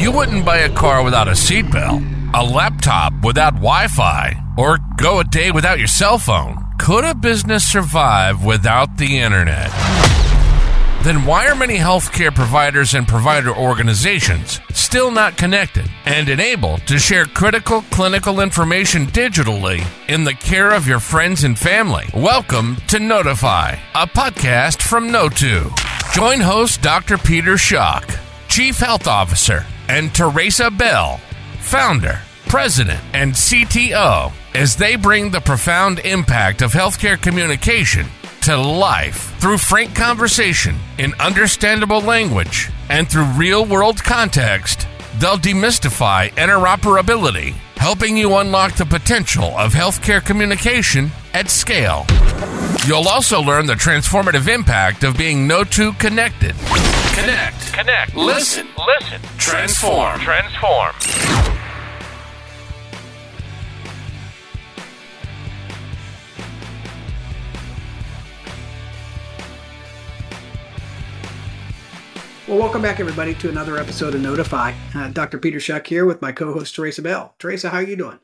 You wouldn't buy a car without a seatbelt, a laptop without Wi Fi, or go a day without your cell phone. Could a business survive without the internet? Then why are many healthcare providers and provider organizations still not connected and enabled to share critical clinical information digitally in the care of your friends and family? Welcome to Notify, a podcast from Kno2. Join host Dr. Peter Schoch, Chief Health Officer, and Therasa Bell, Founder, President, and CTO, as they bring the profound impact of healthcare communication to life through frank conversation in understandable language and through real world context. They'll demystify interoperability, helping you unlock the potential of healthcare communication at scale. You'll also learn the transformative impact of being Kno2 connected. Connect, connect, listen, listen, transform, transform. Well, welcome back, everybody, to another episode of Notify. Uh, Dr. Peter Schoch here with my co-host Therasa Bell. Therasa, how are you doing?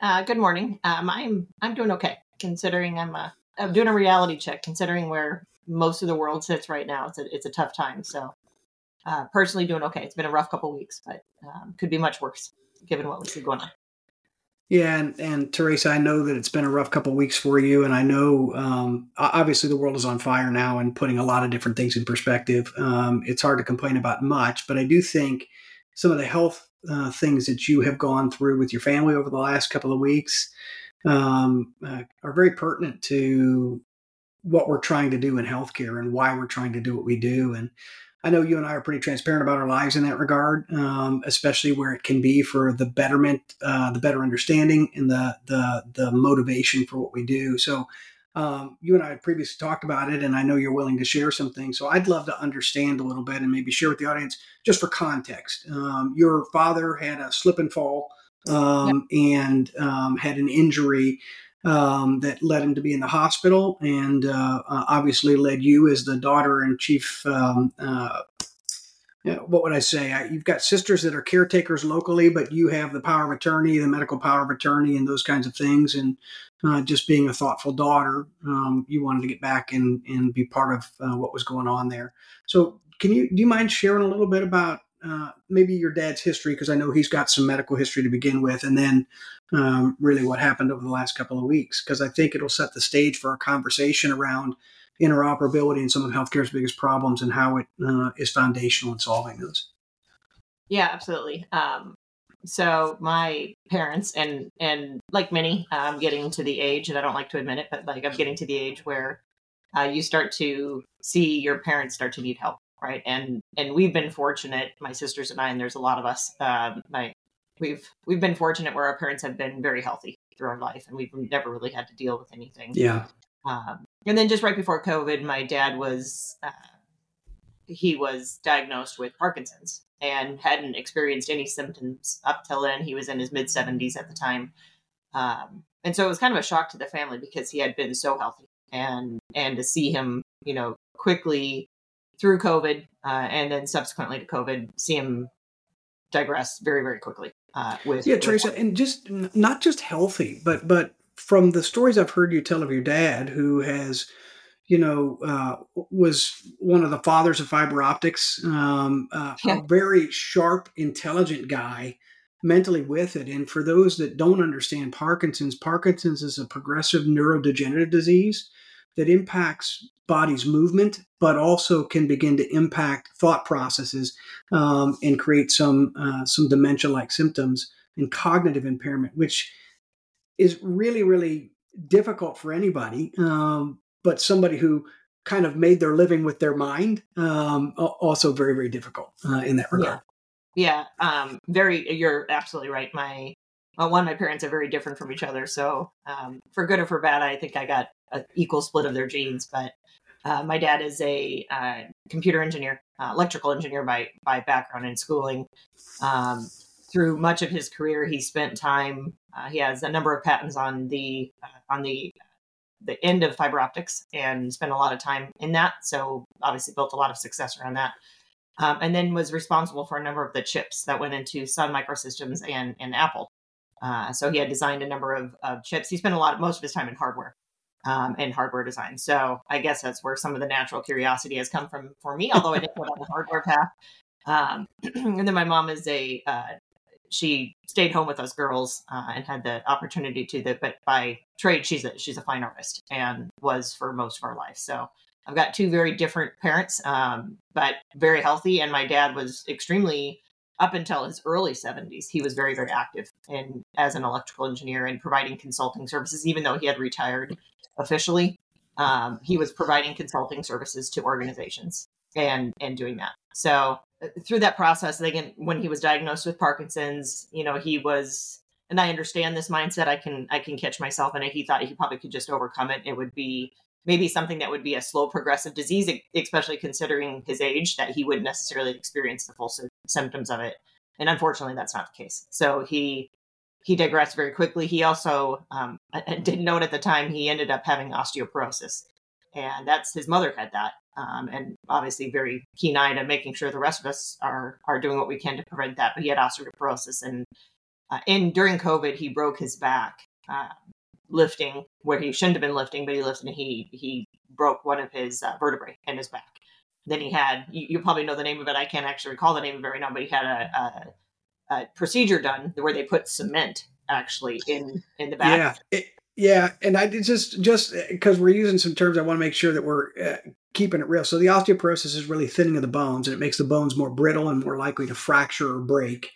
Uh, good morning. Um, I'm I'm doing okay, considering I'm uh, I'm doing a reality check, considering where most of the world sits right now. It's a it's a tough time. So, uh, personally, doing okay. It's been a rough couple weeks, but um, could be much worse given what we see going on. Yeah, and, and Therasa, I know that it's been a rough couple weeks for you, and I know um, obviously the world is on fire now and putting a lot of different things in perspective. Um, it's hard to complain about much, but I do think some of the health uh, things that you have gone through with your family over the last couple of weeks um, uh, are very pertinent to what we're trying to do in healthcare and why we're trying to do what we do. And I know you and I are pretty transparent about our lives in that regard, um, especially where it can be for the betterment, uh, the better understanding, and the the the motivation for what we do. So, um, you and I had previously talked about it, and I know you're willing to share some things. So, I'd love to understand a little bit and maybe share with the audience just for context. Um, your father had a slip and fall um, yep. and um, had an injury um, that led him to be in the hospital, and uh, uh, obviously led you as the daughter and chief. Um, uh, what would I say? You've got sisters that are caretakers locally, but you have the power of attorney, the medical power of attorney, and those kinds of things. And uh, just being a thoughtful daughter, um, you wanted to get back and, and be part of uh, what was going on there. So, can you do you mind sharing a little bit about uh, maybe your dad's history because I know he's got some medical history to begin with, and then um, really what happened over the last couple of weeks because I think it'll set the stage for a conversation around interoperability and some of healthcare's biggest problems and how it uh, is foundational in solving those. Yeah, absolutely. Um, so my parents and and like many, I'm getting to the age, and I don't like to admit it, but like I'm getting to the age where uh, you start to see your parents start to need help right? And and we've been fortunate my sisters and i and there's a lot of us um, my we've we've been fortunate where our parents have been very healthy through our life and we've never really had to deal with anything. Yeah. Um, and then just right before covid my dad was uh, he was diagnosed with parkinson's and hadn't experienced any symptoms up till then. He was in his mid 70s at the time. Um, and so it was kind of a shock to the family because he had been so healthy and and to see him you know quickly through COVID uh, and then subsequently to COVID, see him digress very, very quickly. Uh, with yeah, Therasa, and just not just healthy, but but from the stories I've heard you tell of your dad, who has, you know, uh, was one of the fathers of fiber optics, um, uh, yeah. a very sharp, intelligent guy, mentally with it. And for those that don't understand Parkinson's, Parkinson's is a progressive neurodegenerative disease that impacts body's movement, but also can begin to impact thought processes um, and create some uh, some dementia-like symptoms and cognitive impairment, which is really really difficult for anybody. Um, but somebody who kind of made their living with their mind um, also very very difficult uh, in that regard. Yeah, yeah. Um, very. You're absolutely right. My well, one, my parents are very different from each other. So, um, for good or for bad, I think I got an equal split of their genes. But uh, my dad is a uh, computer engineer, uh, electrical engineer by by background and schooling. Um, through much of his career, he spent time. Uh, he has a number of patents on the uh, on the the end of fiber optics and spent a lot of time in that. So obviously built a lot of success around that. um, and then was responsible for a number of the chips that went into Sun Microsystems and and Apple. Uh, so he had designed a number of, of chips. He spent a lot, of most of his time in hardware um, and hardware design. So I guess that's where some of the natural curiosity has come from for me. Although I didn't go down the hardware path. Um, and then my mom is a uh, she stayed home with us girls uh, and had the opportunity to that but by trade she's a she's a fine artist and was for most of our life so i've got two very different parents um, but very healthy and my dad was extremely up until his early 70s he was very very active in as an electrical engineer and providing consulting services even though he had retired officially um, he was providing consulting services to organizations and and doing that so through that process, again, when he was diagnosed with Parkinson's, you know, he was, and I understand this mindset. I can, I can catch myself in it. He thought he probably could just overcome it. It would be maybe something that would be a slow progressive disease, especially considering his age, that he wouldn't necessarily experience the full symptoms of it. And unfortunately, that's not the case. So he, he digressed very quickly. He also um, didn't note at the time he ended up having osteoporosis, and that's his mother had that, um, and obviously very keen eye to making sure the rest of us are are doing what we can to prevent that. But he had osteoporosis, and uh, in during COVID, he broke his back uh, lifting where he shouldn't have been lifting, but he lifted and he he broke one of his uh, vertebrae in his back. Then he had you, you, probably know the name of it. I can't actually recall the name of it right now, but he had a, a, a procedure done where they put cement actually in in the back. Yeah. It- yeah, and I just just because we're using some terms, I want to make sure that we're uh, keeping it real. So the osteoporosis is really thinning of the bones, and it makes the bones more brittle and more likely to fracture or break.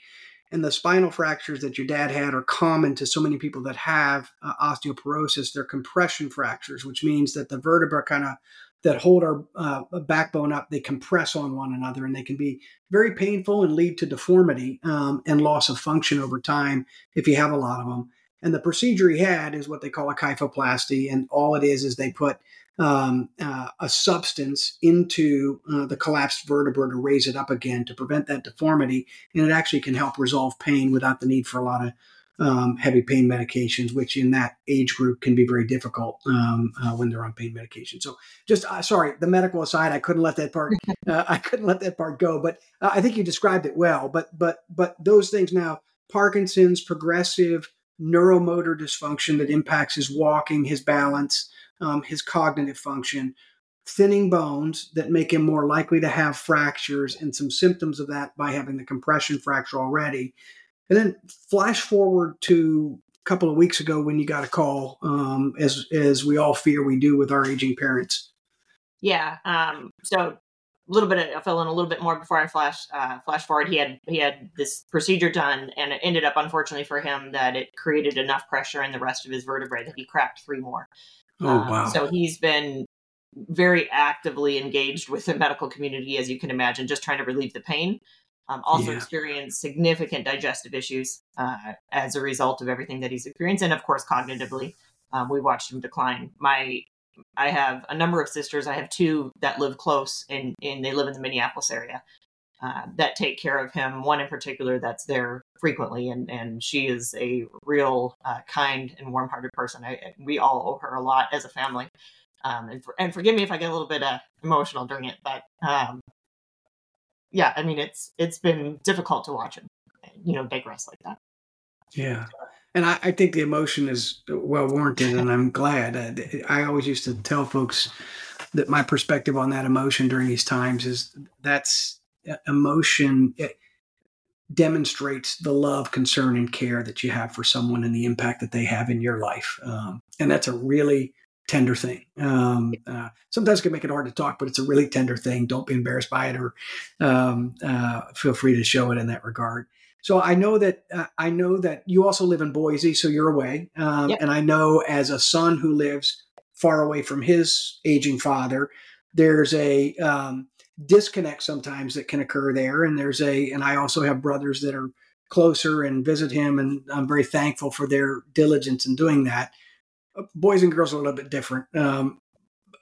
And the spinal fractures that your dad had are common to so many people that have uh, osteoporosis. They're compression fractures, which means that the vertebra kind of that hold our uh, backbone up, they compress on one another, and they can be very painful and lead to deformity um, and loss of function over time if you have a lot of them. And the procedure he had is what they call a kyphoplasty. And all it is is they put um, uh, a substance into uh, the collapsed vertebra to raise it up again to prevent that deformity. And it actually can help resolve pain without the need for a lot of um, heavy pain medications, which in that age group can be very difficult um, uh, when they're on pain medication. So, just uh, sorry, the medical aside, I couldn't let that part, uh, I couldn't let that part go. But uh, I think you described it well. But but but those things now, Parkinson's, progressive neuromotor dysfunction that impacts his walking, his balance, um, his cognitive function, thinning bones that make him more likely to have fractures, and some symptoms of that by having the compression fracture already. And then flash forward to a couple of weeks ago when you got a call, um, as as we all fear we do with our aging parents. Yeah. Um, so a little bit of, I fell in a little bit more before I flash uh, flash forward. He had he had this procedure done, and it ended up, unfortunately for him, that it created enough pressure in the rest of his vertebrae that he cracked three more. Oh um, wow! So he's been very actively engaged with the medical community, as you can imagine, just trying to relieve the pain. Um, also yeah. experienced significant digestive issues uh, as a result of everything that he's experienced, and of course, cognitively, um, we watched him decline. My I have a number of sisters. I have two that live close and, and they live in the Minneapolis area uh, that take care of him. One in particular that's there frequently, and, and she is a real uh, kind and warm hearted person. I, we all owe her a lot as a family. Um, and, for, and forgive me if I get a little bit uh, emotional during it, but um, yeah, I mean, it's it's been difficult to watch him, you know, digress like that. Yeah and I, I, think the emotion is well warranted, and I'm glad. I, I always used to tell folks that my perspective on that emotion during these times is that's uh, emotion demonstrates the love, concern, and care that you have for someone and the impact that they have in your life, um, and that's a really tender thing. Um, uh, sometimes it can make it hard to talk, but it's a really tender thing. Don't be embarrassed by it, or um, uh, feel free to show it in that regard. So I know that uh, I know that you also live in Boise, so you're away. Um, yep. And I know as a son who lives far away from his aging father, there's a um, disconnect sometimes that can occur there. And there's a, and I also have brothers that are closer and visit him, and I'm very thankful for their diligence in doing that. Boys and girls are a little bit different. Um,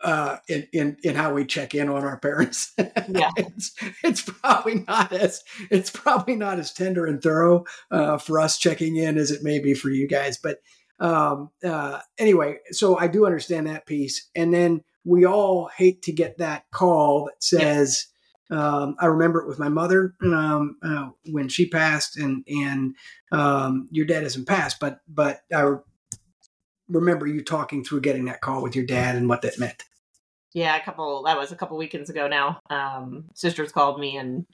uh, in, in in how we check in on our parents. Yeah, it's, it's probably not as it's probably not as tender and thorough uh, for us checking in as it may be for you guys. But um, uh, anyway, so I do understand that piece, and then we all hate to get that call that says. Um, I remember it with my mother um, uh, when she passed, and and um, your dad hasn't passed, but but I remember you talking through getting that call with your dad and what that meant. Yeah, a couple that was a couple weekends ago now. Um, sisters called me and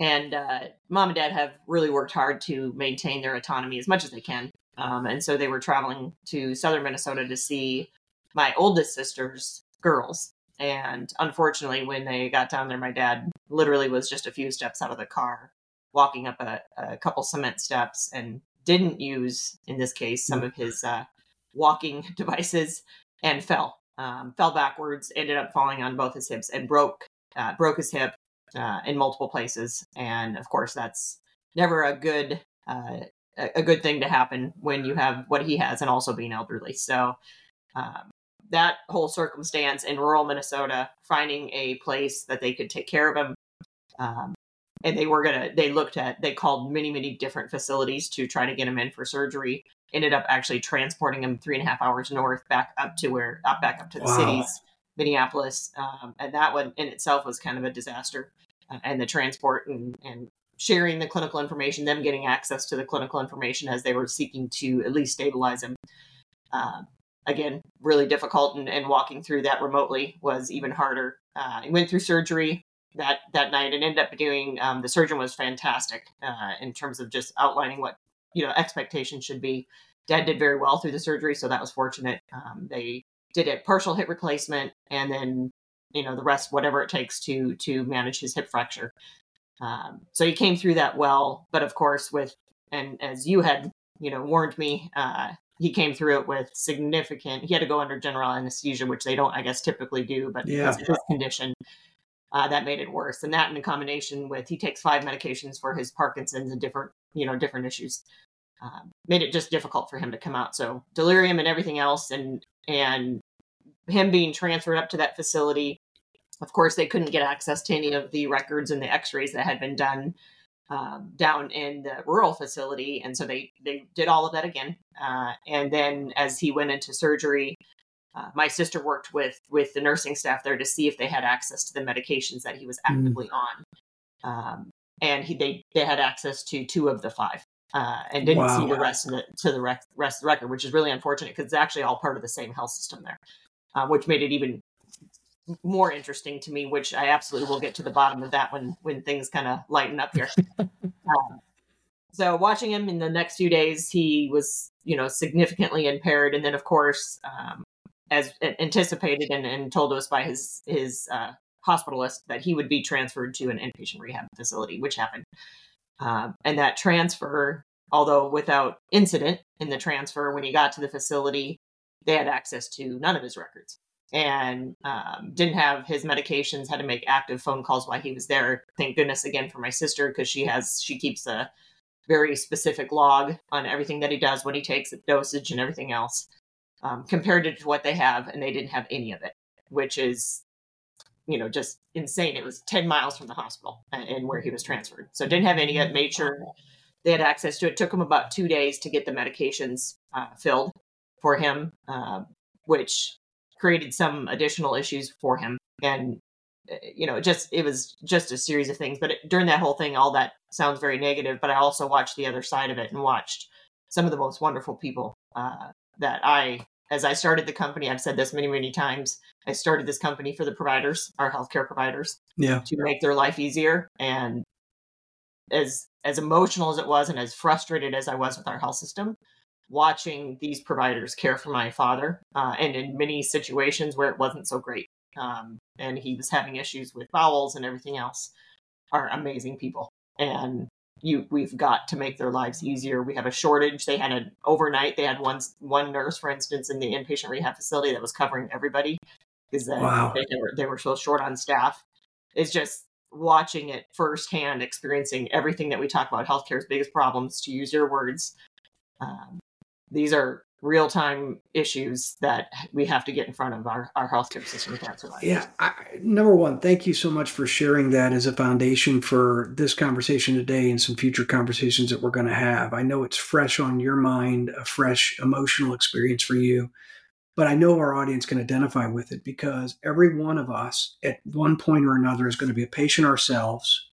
and uh, mom and dad have really worked hard to maintain their autonomy as much as they can. Um, and so they were traveling to southern Minnesota to see my oldest sister's girls. And unfortunately, when they got down there, my dad literally was just a few steps out of the car, walking up a, a couple cement steps, and didn't use, in this case, some of his uh, walking devices and fell. Um, fell backwards, ended up falling on both his hips, and broke uh, broke his hip uh, in multiple places. And of course, that's never a good uh, a good thing to happen when you have what he has and also being elderly. So um, that whole circumstance in rural Minnesota, finding a place that they could take care of him. Um, and they were gonna they looked at they called many many different facilities to try to get him in for surgery ended up actually transporting him three and a half hours north back up to where up back up to the wow. cities minneapolis um, and that one in itself was kind of a disaster uh, and the transport and, and sharing the clinical information them getting access to the clinical information as they were seeking to at least stabilize him uh, again really difficult and, and, walking through that remotely was even harder uh, i went through surgery that that night and ended up doing um, the surgeon was fantastic uh, in terms of just outlining what you know expectations should be. Dad did very well through the surgery, so that was fortunate. Um, they did a partial hip replacement, and then you know the rest, whatever it takes to to manage his hip fracture. Um, so he came through that well, but of course, with and as you had you know warned me, uh, he came through it with significant. He had to go under general anesthesia, which they don't, I guess, typically do, but yeah. because of his condition, uh, that made it worse. And that in combination with he takes five medications for his Parkinson's and different, you know, different issues, uh, made it just difficult for him to come out. So delirium and everything else, and and him being transferred up to that facility. Of course, they couldn't get access to any of the records and the X-rays that had been done um, down in the rural facility, and so they they did all of that again. Uh, and then as he went into surgery, uh, my sister worked with with the nursing staff there to see if they had access to the medications that he was mm. actively mm. on, um, and he they they had access to two of the five, uh, and didn't wow. see the rest of the to the rec- rest of the record, which is really unfortunate because it's actually all part of the same health system there, uh, which made it even more interesting to me. Which I absolutely will get to the bottom of that when when things kind of lighten up here. um, so watching him in the next few days, he was you know significantly impaired, and then of course um, as anticipated and, and told us by his his uh, hospitalist that he would be transferred to an inpatient rehab facility, which happened. Uh, and that transfer, although without incident in the transfer, when he got to the facility, they had access to none of his records and um, didn't have his medications. Had to make active phone calls while he was there. Thank goodness again for my sister because she has she keeps a very specific log on everything that he does, when he takes, dosage, and everything else um, compared to what they have, and they didn't have any of it, which is, you know, just insane. It was 10 miles from the hospital and where he was transferred. So didn't have any yet, made sure they had access to it. it took them about two days to get the medications uh, filled for him, uh, which created some additional issues for him. And, uh, you know, just, it was just a series of things. But it, during that whole thing, all that sounds very negative, but I also watched the other side of it and watched some of the most wonderful people uh, that I, as I started the company, I've said this many, many times. I started this company for the providers, our healthcare providers, yeah, to make their life easier. And as as emotional as it was, and as frustrated as I was with our health system, watching these providers care for my father, uh, and in many situations where it wasn't so great, um, and he was having issues with bowels and everything else, are amazing people. And you we've got to make their lives easier. We have a shortage. They had an overnight. They had one one nurse, for instance, in the inpatient rehab facility that was covering everybody because wow. they, they, were they were so short on staff. It's just watching it firsthand, experiencing everything that we talk about healthcare's biggest problems. To use your words, um, these are real time issues that we have to get in front of our, our healthcare system can't survive. Yeah. I, number one, thank you so much for sharing that as a foundation for this conversation today and some future conversations that we're going to have. I know it's fresh on your mind, a fresh emotional experience for you. but I know our audience can identify with it because every one of us at one point or another is going to be a patient ourselves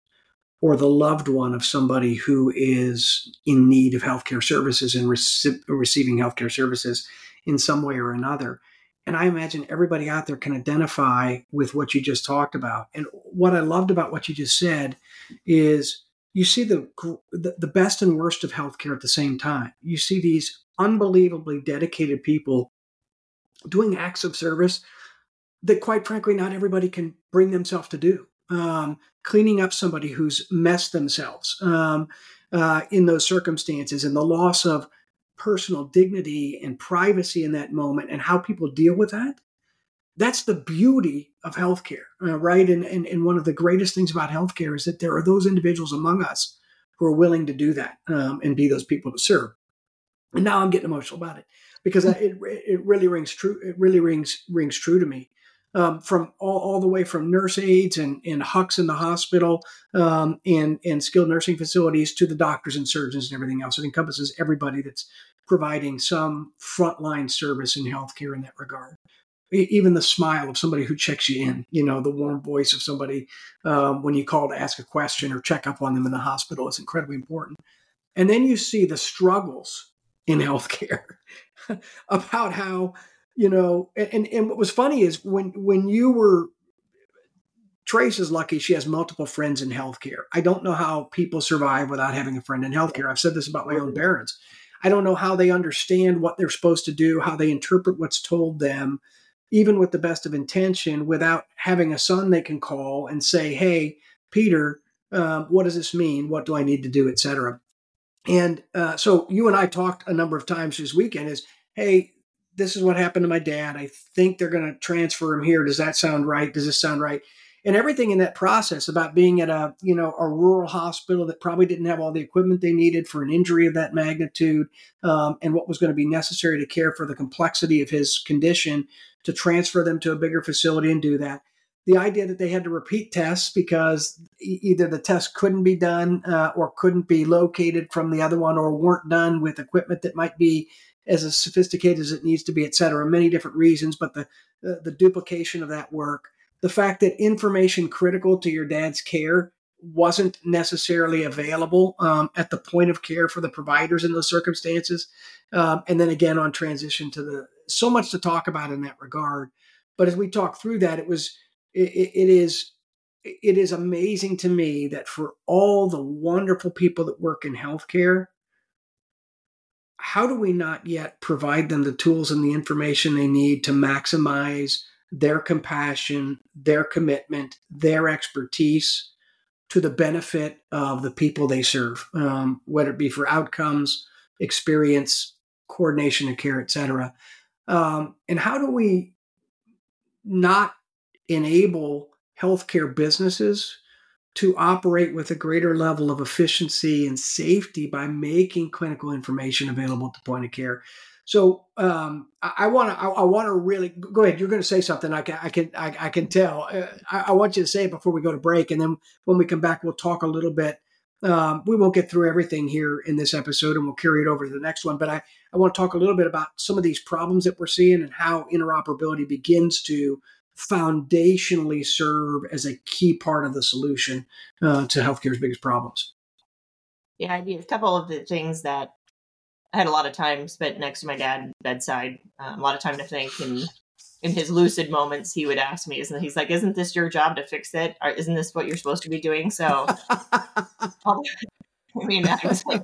or the loved one of somebody who is in need of healthcare services and rece- receiving healthcare services in some way or another. And I imagine everybody out there can identify with what you just talked about. And what I loved about what you just said is you see the, the, best and worst of healthcare at the same time. You see these unbelievably dedicated people doing acts of service that, quite frankly, not everybody can bring themselves to do. Um, cleaning up somebody who's messed themselves um, uh, in those circumstances and the loss of personal dignity and privacy in that moment and how people deal with that that's the beauty of healthcare uh, right? And, and, and one of the greatest things about healthcare is that there are those individuals among us who are willing to do that um, and be those people to serve. And now i'm getting emotional about it because it, it really rings true it really rings rings true to me um, from all, all, the way from nurse aides and, and hucks in the hospital um, and, and skilled nursing facilities to the doctors and surgeons and everything else. It encompasses everybody that's providing some frontline service in healthcare in that regard. Even the smile of somebody who checks you in, you know, the warm voice of somebody um, when you call to ask a question or check up on them in the hospital is incredibly important. And then you see the struggles in healthcare about how you know, and, and what was funny is when when you were Trace is lucky she has multiple friends in healthcare. I don't know how people survive without having a friend in healthcare. I've said this about my own parents. I don't know how they understand what they're supposed to do, how they interpret what's told them, even with the best of intention, without having a son they can call and say, "Hey, Peter, um, what does this mean? What do I need to do, etc." And uh, so you and I talked a number of times this weekend. Is hey, this is what happened to my dad. I think they're going to transfer him here. Does that sound right? Does this sound right? And everything in that process about being at a, you know, a rural hospital that probably didn't have all the equipment they needed for an injury of that magnitude, um, and what was going to be necessary to care for the complexity of his condition to transfer them to a bigger facility and do that. The idea that they had to repeat tests because either the test couldn't be done uh, or couldn't be located from the other one or weren't done with equipment that might be as sophisticated as it needs to be, et cetera. Many different reasons, but the uh, the duplication of that work, the fact that information critical to your dad's care wasn't necessarily available um, at the point of care for the providers in those circumstances, um, and then again on transition to the so much to talk about in that regard. But as we talk through that, it was it, it is it is amazing to me that for all the wonderful people that work in healthcare how do we not yet provide them the tools and the information they need to maximize their compassion, their commitment, their expertise to the benefit of the people they serve, um, whether it be for outcomes, experience, coordination of care, et cetera. Um, and how do we not enable healthcare businesses to operate with a greater level of efficiency and safety by making clinical information available at the point of care. So um, I want to I, want to really go ahead. You're going to say something. I can I can I, I can tell. Uh, I, I, want you to say it before we go to break, and then when we come back, we'll talk a little bit. Um, we won't get through everything here in this episode, and we'll carry it over to the next one. But I I want to talk a little bit about some of these problems that we're seeing and how interoperability begins to foundationally serve as a key part of the solution uh, to healthcare's biggest problems. Yeah, I mean, a couple of the things that I had a lot of time spent next to my dad bedside, um, a lot of time to think, and in his lucid moments, he would ask me, "Isn't he's like, isn't this your job to fix it? Or isn't this what you're supposed to be doing?" So I mean, I was like,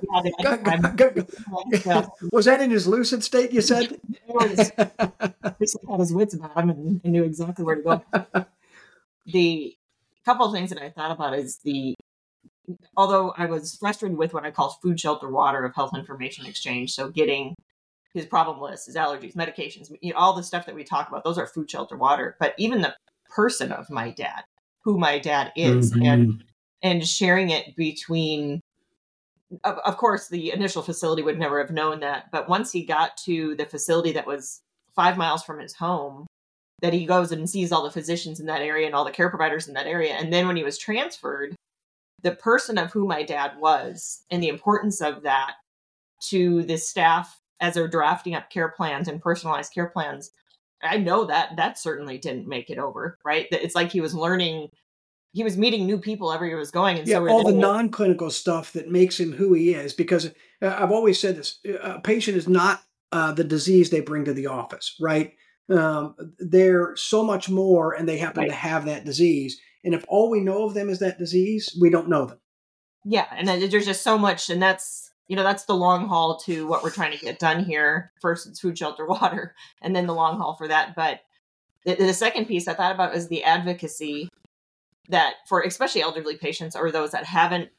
yeah, was that in his lucid state? You said he was, had his wits about him and, and knew exactly where to go. the couple of things that I thought about is the although I was frustrated with what I call food, shelter, water of health information exchange. So getting his problem list, his allergies, medications, you know, all the stuff that we talk about, those are food, shelter, water. But even the person of my dad, who my dad is, mm-hmm. and and sharing it between of, of course, the initial facility would never have known that. But once he got to the facility that was five miles from his home, that he goes and sees all the physicians in that area and all the care providers in that area. And then when he was transferred, the person of who my dad was and the importance of that to the staff as they're drafting up care plans and personalized care plans I know that that certainly didn't make it over, right? It's like he was learning he was meeting new people everywhere he was going and yeah, so all the non-clinical stuff that makes him who he is because uh, i've always said this a patient is not uh, the disease they bring to the office right um, they're so much more and they happen right. to have that disease and if all we know of them is that disease we don't know them yeah and there's just so much and that's you know that's the long haul to what we're trying to get done here first it's food shelter water and then the long haul for that but the, the second piece i thought about was the advocacy that for especially elderly patients or those that haven't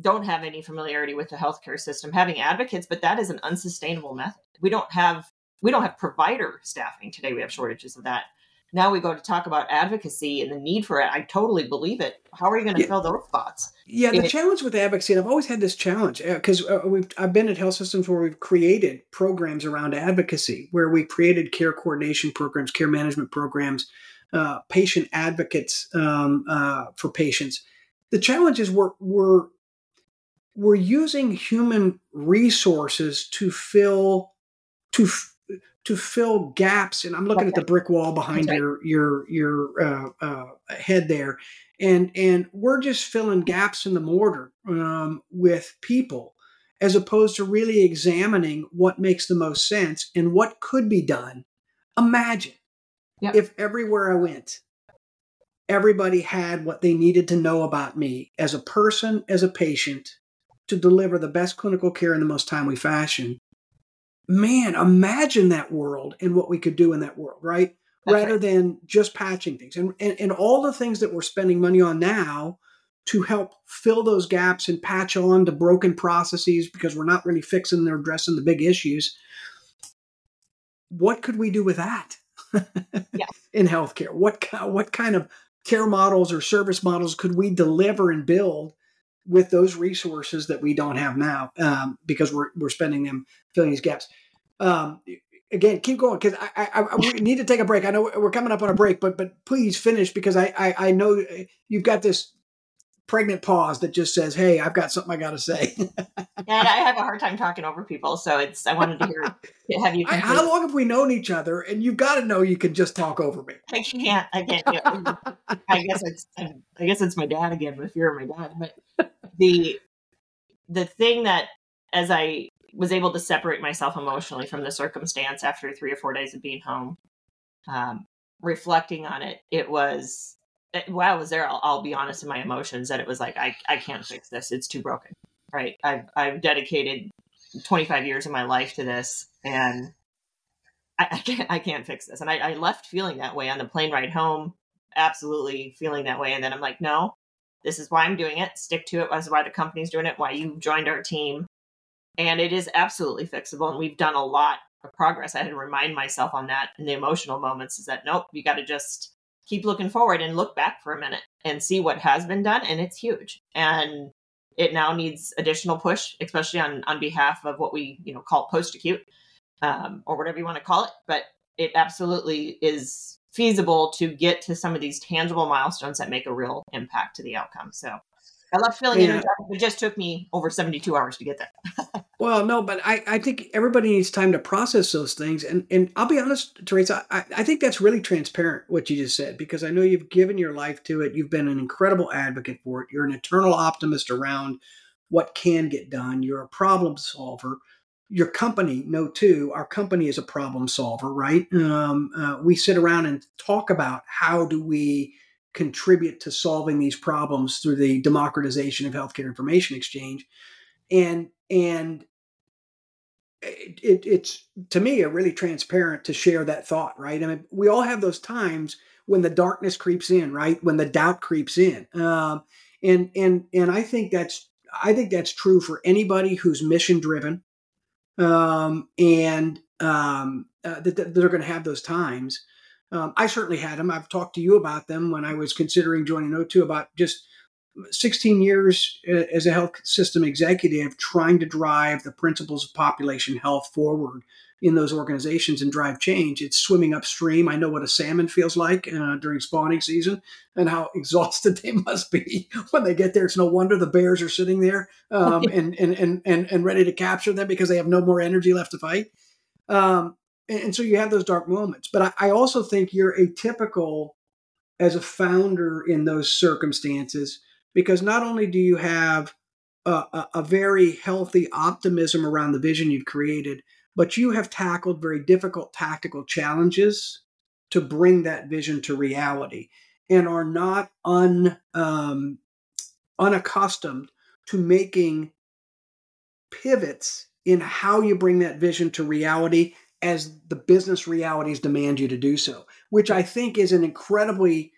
don't have any familiarity with the healthcare system having advocates but that is an unsustainable method we don't have we don't have provider staffing today. We have shortages of that. Now we go to talk about advocacy and the need for it. I totally believe it. How are you going to yeah. fill those spots? Yeah the it, challenge with advocacy and i've always had this challenge because uh, uh, we've i've been at health systems where we've created programs around advocacy where we created care coordination programs care management programs uh, patient advocates um, uh, for patients. The challenge is we're, we're, we're using human resources to fill to to fill gaps and i'm looking at the brick wall behind right. your your your uh, uh, head there and and we're just filling gaps in the mortar um, with people as opposed to really examining what makes the most sense and what could be done imagine Yep. If everywhere I went, everybody had what they needed to know about me as a person, as a patient, to deliver the best clinical care in the most timely fashion. Man, imagine that world and what we could do in that world, right? That's Rather right. than just patching things. And, and and all the things that we're spending money on now to help fill those gaps and patch on to broken processes because we're not really fixing or addressing the big issues. What could we do with that? Yeah. in healthcare? What what kind of care models or service models could we deliver and build with those resources that we don't have now um, because we're we're spending them filling these gaps? Um, again, keep going because I, I, I, need to take a break. I know we're coming up on a break, but but please finish because I, I, I know you've got this pregnant pause that just says, "Hey, I've got something I got to say." and I have a hard time talking over people, so it's I wanted to hear have you. I, how long have we known each other? And you've got to know you can just talk over me. I can't. I can't. I guess it's I guess it's my dad again with fear of my dad. But the the thing that as I was able to separate myself emotionally from the circumstance after three or four days of being home, um, reflecting on it, it was while I was there, I'll, I'll, be honest in my emotions that it was like I, I can't fix this. It's too broken. Right. I've I've dedicated 25 years of my life to this, and I, I can't I can't fix this. And I, I left feeling that way on the plane ride home. Absolutely feeling that way. And then I'm like, no, this is why I'm doing it. Stick to it. This is why the company's doing it. Why you joined our team. And it is absolutely fixable. And we've done a lot of progress. I had to remind myself on that in the emotional moments is that nope, you got to just keep looking forward and look back for a minute and see what has been done and it's huge and it now needs additional push especially on on behalf of what we you know call post acute um, or whatever you want to call it but it absolutely is feasible to get to some of these tangible milestones that make a real impact to the outcome so I love feeling yeah. It just took me over 72 hours to get there. well, no, but I, I think everybody needs time to process those things. And and I'll be honest, Therasa, I, I think that's really transparent what you just said, because I know you've given your life to it. You've been an incredible advocate for it. You're an eternal optimist around what can get done. You're a problem solver. Your company, no, too, our company is a problem solver, right? Um, uh, we sit around and talk about how do we contribute to solving these problems through the democratization of healthcare information exchange and and it, it, it's to me a really transparent to share that thought right? I mean we all have those times when the darkness creeps in right? When the doubt creeps in. Um, and and and i think that's i think that's true for anybody who's mission driven um, and um, uh, that, that they're going to have those times. Um, I certainly had them. I've talked to you about them when I was considering joining O2 about just 16 years uh, as a health system executive trying to drive the principles of population health forward in those organizations and drive change. It's swimming upstream. I know what a salmon feels like uh, during spawning season and how exhausted they must be when they get there. It's no wonder the bears are sitting there um, and, and, and, and, and ready to capture them because they have no more energy left to fight. Um, and, and so you have those dark moments. But I, I also think you're atypical as a founder in those circumstances because not only do you have a, a, very healthy optimism around the vision you've created, but you have tackled very difficult tactical challenges to bring that vision to reality and are not un, um, unaccustomed to making pivots in how you bring that vision to reality as the business realities demand you to do so, which I think is an incredibly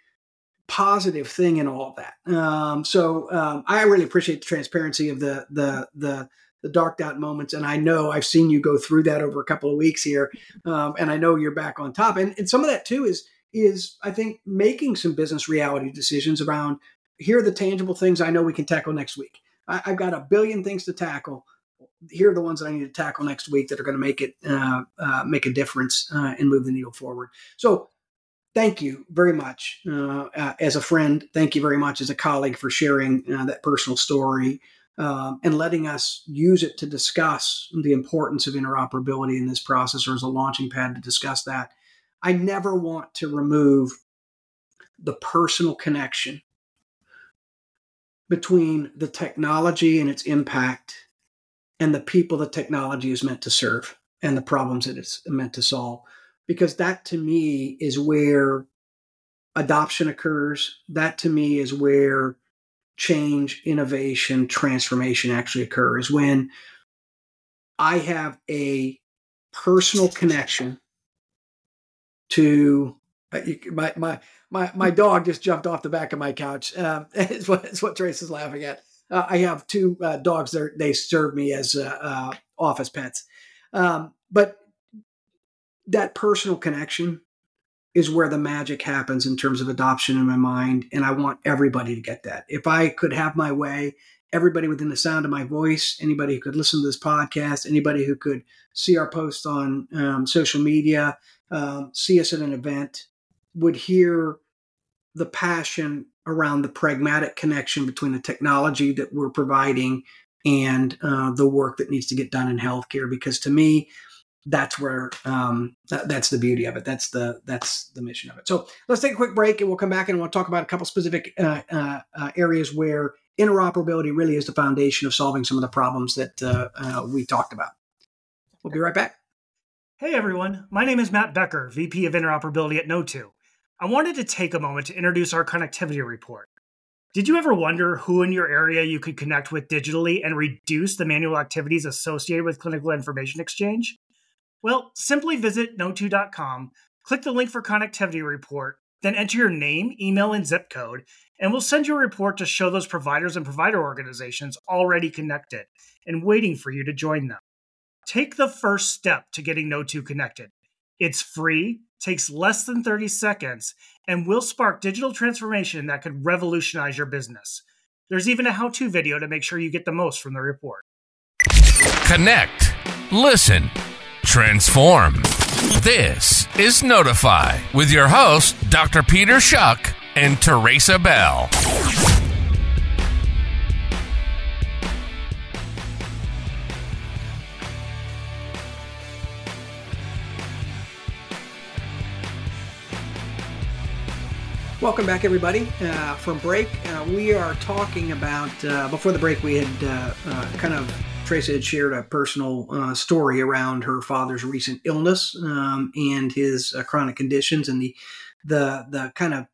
positive thing in all of that. Um, so um, I really appreciate the transparency of the the the the dark dot moments, and I know I've seen you go through that over a couple of weeks here, um, and I know you're back on top. And, and some of that too is is I think making some business reality decisions around here are the tangible things I know we can tackle next week. I, have got a billion things to tackle. Here are the ones that I need to tackle next week that are going to make it uh, uh, make a difference uh, and move the needle forward. So, thank you very much uh, uh, as a friend. Thank you very much as a colleague for sharing uh, that personal story um, and letting us use it to discuss the importance of interoperability in this process, or as a launching pad to discuss that. I never want to remove the personal connection between the technology and its impact and the people the technology is meant to serve and the problems that it's meant to solve. Because that to me is where adoption occurs. That to me is where change, innovation, transformation actually occurs when I have a personal connection to uh, my my my my dog just jumped off the back of my couch. Um, it's what it's what Trace is laughing at. Uh, I have two uh, dogs. They they serve me as uh, uh, office pets, um, but that personal connection is where the magic happens in terms of adoption in my mind, and I want everybody to get that. If I could have my way, everybody within the sound of my voice, anybody who could listen to this podcast, anybody who could see our posts on um, social media, um, see us at an event, would hear the passion around the pragmatic connection between the technology that we're providing and uh, the work that needs to get done in healthcare. Because to me, that's where um, that, that's the beauty of it. That's the that's the mission of it. So let's take a quick break, and we'll come back and we'll talk about a couple specific uh, uh, uh areas where interoperability really is the foundation of solving some of the problems that uh, uh, we talked about. We'll be right back. Hey everyone, my name is Matt Becker, VP of Interoperability at Kno2. I wanted to take a moment to introduce our connectivity report. Did you ever wonder who in your area you could connect with digitally and reduce the manual activities associated with clinical information exchange? Well, simply visit kno2.com, click the link for connectivity report, then enter your name, email, and zip code, and we'll send you a report to show those providers and provider organizations already connected and waiting for you to join them. Take the first step to getting Kno2 connected. It's free, takes less than 30 seconds, and will spark digital transformation that could revolutionize your business. There's even a how to video to make sure you get the most from the report. Connect, listen, transform. This is Notify with your host, Dr. Peter Schoch and Therasa Bell. Welcome back, everybody. Uh, from break, uh, we are talking about. Uh, before the break, we had uh, uh, kind of Tracy had shared a personal uh, story around her father's recent illness um, and his chronic conditions, and the the the kind of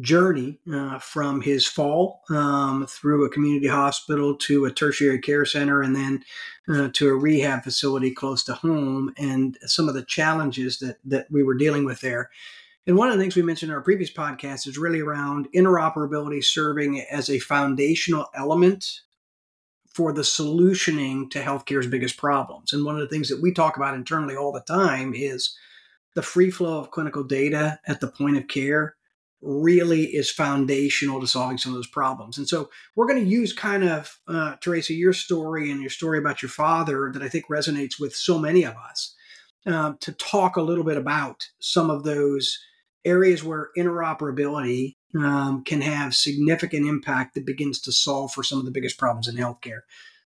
journey from his fall um, through a community hospital to a tertiary care center, and then to a rehab facility close to home, and some of the challenges that that we were dealing with there. And one of the things we mentioned in our previous podcast is really around interoperability serving as a foundational element for the solutioning to healthcare's biggest problems. And one of the things that we talk about internally all the time is the free flow of clinical data at the point of care really is foundational to solving some of those problems. And so we're going to use kind of, uh, Therasa, your story and your story about your father that I think resonates with so many of us uh, to talk a little bit about some of those areas where interoperability um, can have significant impact that begins to solve for some of the biggest problems in healthcare.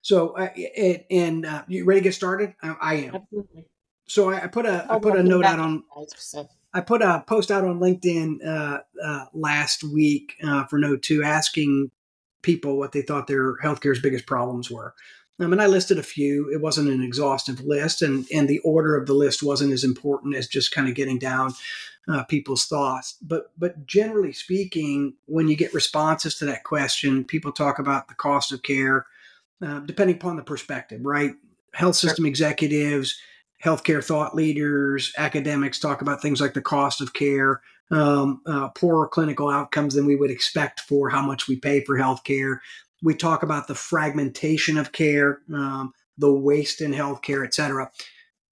So, uh, it, and uh, you ready to get started? I, I am. Absolutely. so I, I put a I put a note out on So, I put a post out on LinkedIn uh, uh, last week uh, for Kno2 asking people what they thought their healthcare's biggest problems were. Um, and I listed a few. It wasn't an exhaustive list, and, and the order of the list wasn't as important as just kind of getting down uh, people's thoughts. But but generally speaking, when you get responses to that question, people talk about the cost of care, uh, depending upon the perspective, right? Health system executives, healthcare thought leaders, academics talk about things like the cost of care, um, uh, poorer clinical outcomes than we would expect for how much we pay for healthcare. We talk about the fragmentation of care, um, the waste in healthcare, et cetera.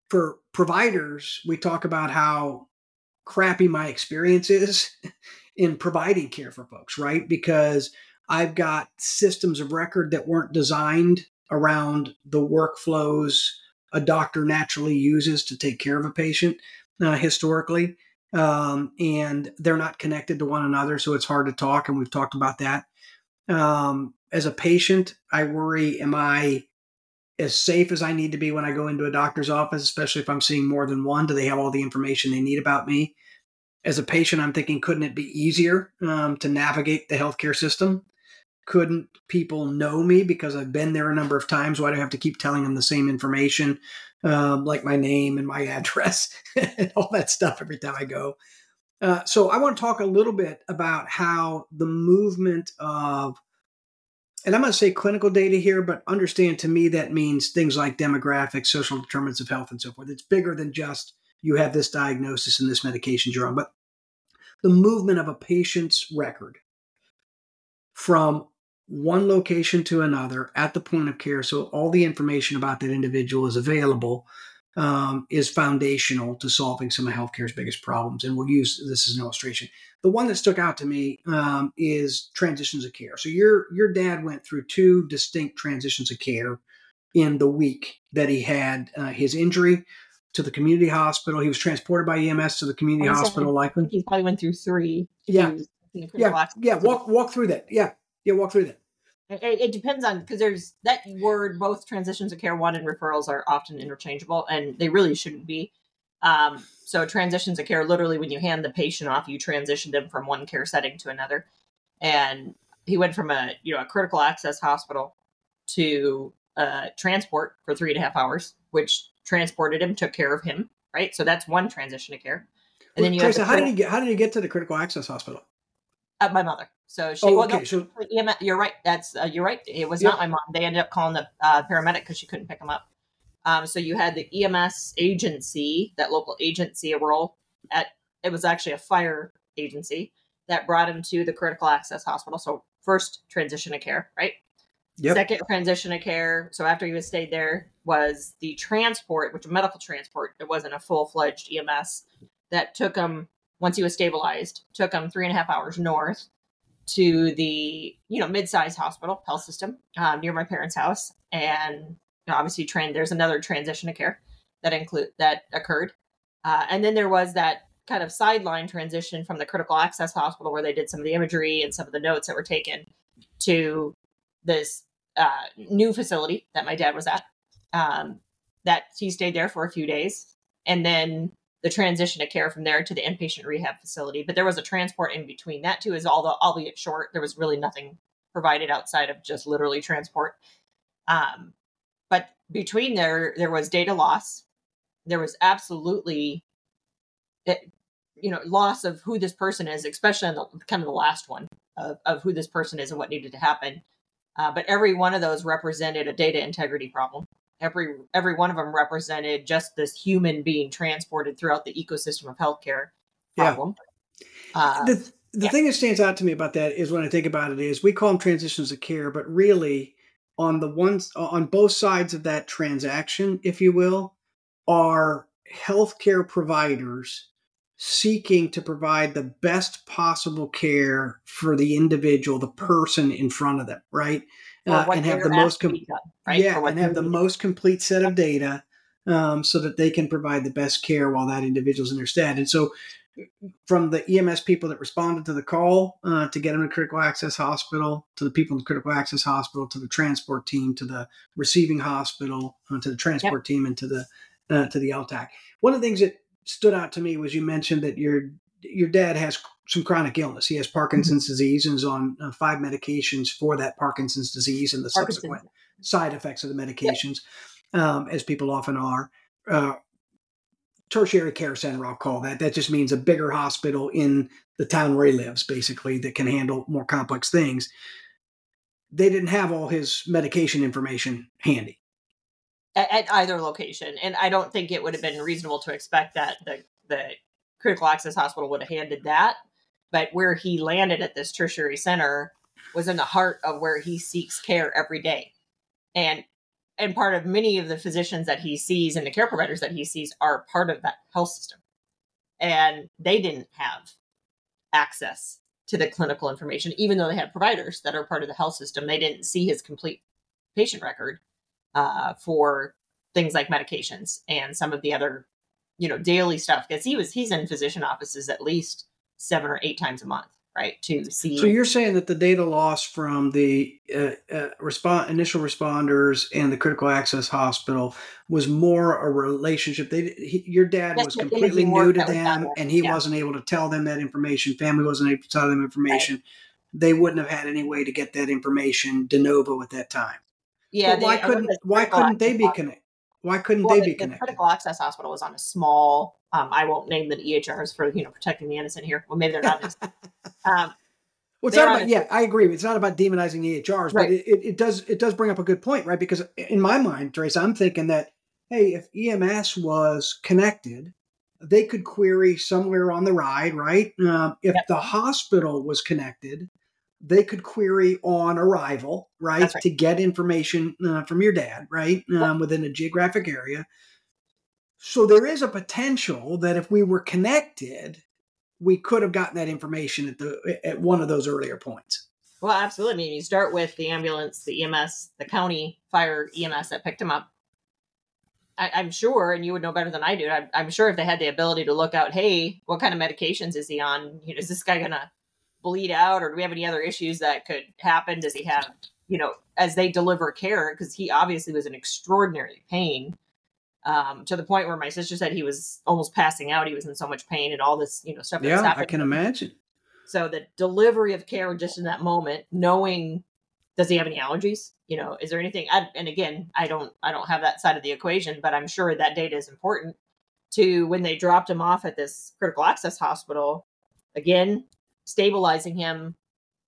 For providers, we talk about how crappy my experience is in providing care for folks, right? Because I've got systems of record that weren't designed around the workflows a doctor naturally uses to take care of a patient uh, historically. Um, and they're not connected to one another, so it's hard to talk. And we've talked about that. Um, as a patient, I worry: Am I as safe as I need to be when I go into a doctor's office, especially if I'm seeing more than one? Do they have all the information they need about me? As a patient, I'm thinking, couldn't it be easier um, to navigate the healthcare system? Couldn't people know me because I've been there a number of times? Why do I have to keep telling them the same information, um, like my name and my address and all that stuff every time I go? Uh, so I want to talk a little bit about how the movement of and I'm going to say clinical data here, but understand to me that means things like demographics, social determinants of health, and so forth. It's bigger than just you have this diagnosis and this medication you're on, but the movement of a patient's record from one location to another at the point of care, so all the information about that individual is available, um, is foundational to solving some of healthcare's biggest problems. And we'll use this as an illustration. The one that stuck out to me um, is transitions of care. So your your dad went through two distinct transitions of care in the week that he had uh, his injury to the community hospital. He was transported by EMS to the community hospital, likely. he probably went through three. Yeah. he was in the critical Yeah, yeah. Walk walk through that. Yeah, yeah. Walk through that. It, it depends on because there's that word. Both transitions of care one and referrals are often interchangeable, and they really shouldn't be. Um, so transitions of care, literally, when you hand the patient off, you transition them from one care setting to another. And he went from a you know a critical access hospital to uh, transport for three and a half hours, which transported him, took care of him. Right, so that's one transition of care. And then you have Therasa, the how did he get? How did he get to the critical access hospital? uh, my mother. So she. Oh, well, no, okay. So EMS, you're right. That's uh, you're right. It was Yeah. not my mom. They ended up calling the uh, paramedic because she couldn't pick him up. Um, so you had the EMS agency, that local agency, a role at. It was actually a fire agency that brought him to the critical access hospital. So first transition of care, right? Yep. Second transition of care. So after he was stayed there was the transport, which was medical transport. It wasn't a full fledged EMS that took him once he was stabilized. Took him three and a half hours north to the you know mid-sized hospital health system um, near my parents' house, and obviously trained. There's another transition of care that include that occurred, uh, and then there was that kind of sideline transition from the critical access hospital where they did some of the imagery and some of the notes that were taken to this uh, new facility that my dad was at. Um, that he stayed there for a few days, and then the transition of care from there to the inpatient rehab facility. But there was a transport in between that too, is although albeit short, there was really nothing provided outside of just literally transport. Um, but between there, there was data loss. There was absolutely, it, you know, loss of who this person is, especially in the kind of the last one of, of who this person is and what needed to happen. Uh, but every one of those represented a data integrity problem. Every every one of them represented just this human being transported throughout the ecosystem of healthcare Yeah. problem. Uh, the the yeah. thing that stands out to me about that is when I think about it is we call them transitions of care, but really on the ones on both sides of that transaction, if you will, are healthcare providers seeking to provide the best possible care for the individual, the person in front of them, right? Uh, and have the most com- done, right? yeah, and have the most complete set of data um, so that they can provide the best care while that individual's in their stead. And so, from the EMS people that responded to the call uh, to get them to critical access hospital, to the people in the critical access hospital, to the transport team, to the receiving hospital, uh, to the transport team, and to the uh, to the LTAC. One of the things that stood out to me was you mentioned that your your dad has some chronic illness. He has Parkinson's mm-hmm. disease and is on uh, five medications for that Parkinson's disease and the subsequent side effects of the medications, um, as people often are. Uh, tertiary care center, I'll call that. That just means a bigger hospital in the town where he lives, basically, that can handle more complex things. They didn't have all his medication information handy at, at either location, and I don't think it would have been reasonable to expect that the the critical access hospital would have handed that. But where he landed at this tertiary center was in the heart of where he seeks care every day, and and part of many of the physicians that he sees and the care providers that he sees are part of that health system and they didn't have access to the clinical information even though they had providers that are part of the health system they didn't see his complete patient record uh, for things like medications and some of the other you know daily stuff because he was he's in physician offices at least seven or eight times a month right? To see. So you're saying that the data loss from the uh, uh, respond initial responders and the critical access hospital was more a relationship. They he, your dad was completely new to them, and he yeah. wasn't able to tell them that information. Family wasn't able to tell them information. Right. They wouldn't have had any way to get that information de novo at that time. Yeah. They, why couldn't Why couldn't they be connected? Why couldn't well, they be the, connected? The critical access hospital was on a small. Um, I won't name the EHRs for you know protecting the innocent here. Well, maybe they're not. um, well, it's not about, yeah, I agree. It's not about demonizing EHRs, right. but it, it, it, does it does bring up a good point, right? Because in my mind, Trace, I'm thinking that hey, if EMS was connected, they could query somewhere on the ride, right? Um, if yep. the hospital was connected, they could query on arrival, right, right. to get information uh, from your dad, right, um, within a geographic area. So there is a potential that if we were connected, we could have gotten that information at the at one of those earlier points. Well, absolutely. I mean, you start with the ambulance, the EMS, the county fire EMS that picked him up. I, am sure, and you would know better than I do. I'm, I'm, sure if they had the ability to look out, hey, what kind of medications is he on? You know, is this guy gonna bleed out, or do we have any other issues that could happen? Does he have, you know, as they deliver care? Because he obviously was in extraordinary pain um, to the point where my sister said he was almost passing out. He was in so much pain and all this, you know, stuff. Yeah, I can imagine. So the delivery of care just in that moment, knowing does he have any allergies? You know, is there anything? I, and again, I don't, I don't have that side of the equation, but I'm sure that data is important to when they dropped him off at this critical access hospital. Again, stabilizing him,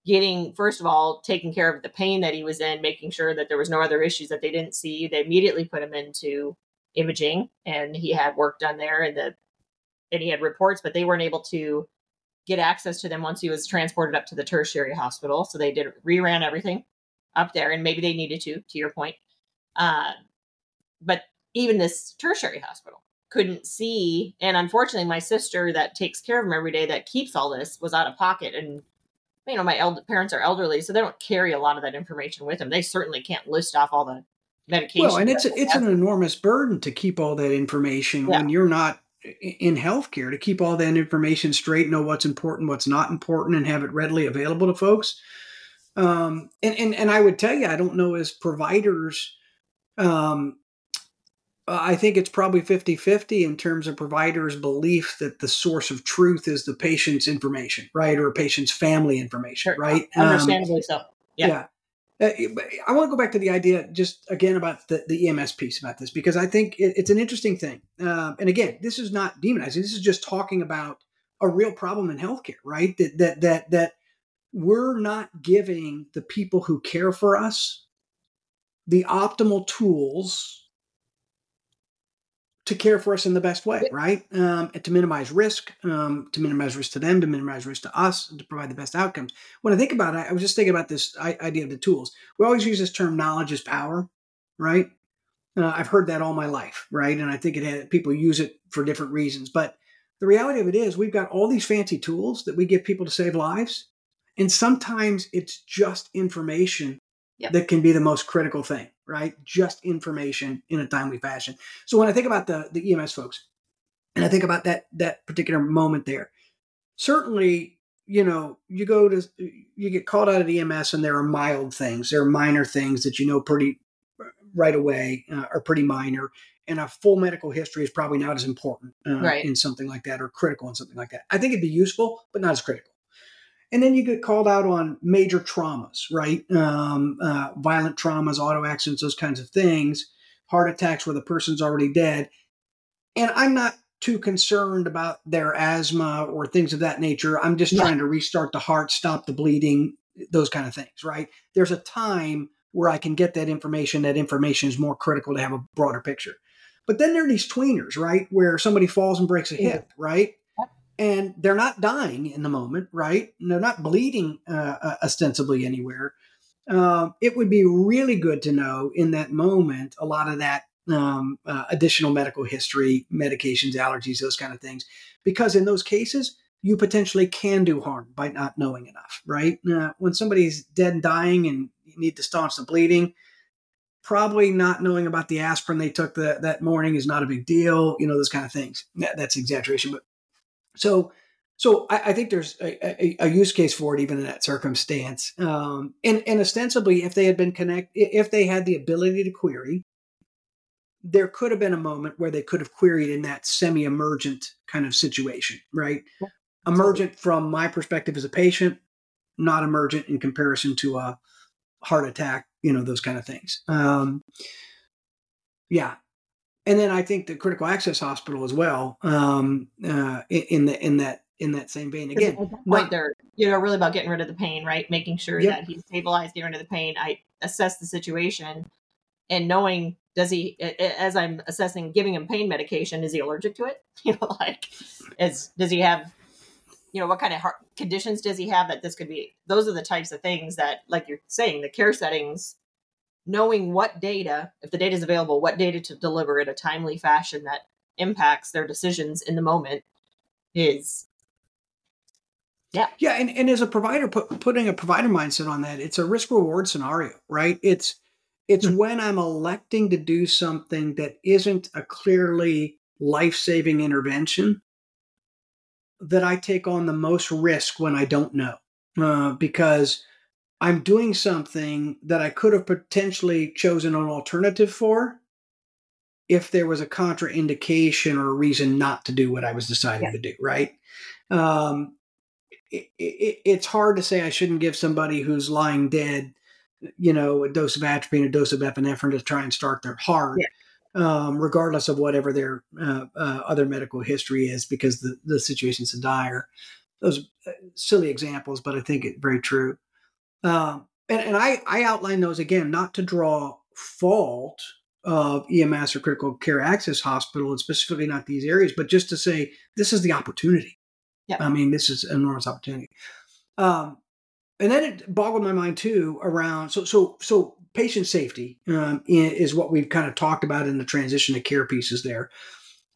getting first of all taking care of the pain that he was in, making sure that there was no other issues that they didn't see. They immediately put him into imaging, and he had work done there, and the and he had reports, but they weren't able to get access to them once he was transported up to the tertiary hospital. So they did reran everything up there, and maybe they needed to, to your point. Uh, but even this tertiary hospital couldn't see. And unfortunately, my sister that takes care of him every day, that keeps all this, was out of pocket. And you know, my parents are elderly, so they don't carry a lot of that information with them. They certainly can't list off all the medication. Well, and it's a, it's an enormous burden to keep all that information yeah. when you're not in healthcare to keep all that information straight, know what's important, what's not important, and have it readily available to folks. Um, and and and I would tell you, I don't know as providers. Um, I think it's probably 50 50 in terms of providers' belief that the source of truth is the patient's information, right? Or a patient's family information, right? Understandably um, so. Yeah. yeah. Uh, I want to go back to the idea just again about the, the EMS piece about this because I think it, it's an interesting thing. Uh, and again, this is not demonizing. This is just talking about a real problem in healthcare, right? That that that that we're not giving the people who care for us the optimal tools to care for us in the best way, right? Um, and to minimize risk, um, to minimize risk to them, to minimize risk to us, and to provide the best outcomes. When I think about it, I was just thinking about this idea of the tools. We always use this term "knowledge is power," right? Uh, I've heard that all my life, right? And I think it had, people use it for different reasons. But the reality of it is, we've got all these fancy tools that we give people to save lives, and sometimes it's just information yep. that can be the most critical thing right? Just information in a timely fashion. So when I think about the the EMS folks, and I think about that that particular moment there, certainly you know you go to you get called out of EMS and there are mild things, there are minor things that you know pretty right away uh, are pretty minor, and a full medical history is probably not as important uh, Right. in something like that or critical in something like that. I think it'd be useful, but not as critical. And then you get called out on major traumas, right? Um, uh, violent traumas, auto accidents, those kinds of things, heart attacks where the person's already dead. And I'm not too concerned about their asthma or things of that nature. I'm just Right. trying to restart the heart, stop the bleeding, those kind of things, right? There's a time where I can get that information. That information is more critical to have a broader picture. But then there are these tweeners, right? Where somebody falls and breaks a hip, right? And they're not dying in the moment, right? And they're not bleeding uh, uh, ostensibly anywhere. Um, it would be really good to know in that moment a lot of that um, uh, additional medical history, medications, allergies, those kind of things, because in those cases, you potentially can do harm by not knowing enough, right? Uh, when somebody's dead and dying and you need to staunch the bleeding, probably not knowing about the aspirin they took that, that morning is not a big deal, you know, those kind of things. That, that's exaggeration. But so, so I, I think there's a, a, a use case for it even in that circumstance. Um, and, and ostensibly, if they had been connect, if they had the ability to query, there could have been a moment where they could have queried in that semi-emergent kind of situation, right? Yeah, Emergent from my perspective as a patient, not emergent in comparison to a heart attack, you know, those kind of things. Um, yeah. And then I think the critical access hospital as well, um, uh, in in the in that in that same vein Again, at that point, they're you know really about getting rid of the pain, right? Making sure Yep. that he's stabilized, getting rid of the pain. I assess the situation, and knowing does he, as I'm assessing, giving him pain medication, is he allergic to it? You know, like, is does he have, you know, what kind of heart conditions does he have that this could be? Those are the types of things that, like you're saying, the care settings. Knowing what data, if the data is available, what data to deliver in a timely fashion that impacts their decisions in the moment is Yeah, yeah, and, and as a provider, put, putting a provider mindset on that, it's a risk reward scenario, right? It's it's Mhm. when I'm electing to do something that isn't a clearly life saving intervention that I take on the most risk when I don't know, uh, because I'm doing something that I could have potentially chosen an alternative for if there was a contraindication or a reason not to do what I was deciding Yeah. to do, right? Um, it, it, it's hard to say I shouldn't give somebody who's lying dead, you know, a dose of atropine, a dose of epinephrine to try and start their heart, um, regardless of whatever their uh, uh, other medical history is, because the, the situation's so dire. Those uh, silly examples, but I think it very true. Um, and and I, I outline those again, not to draw fault of EMS or critical care access hospital, and specifically not these areas, but just to say this is the opportunity. Yeah. I mean, this is an enormous opportunity. Um, and then it boggled my mind too around so so so patient safety um, is what we've kind of talked about in the transition to care pieces there.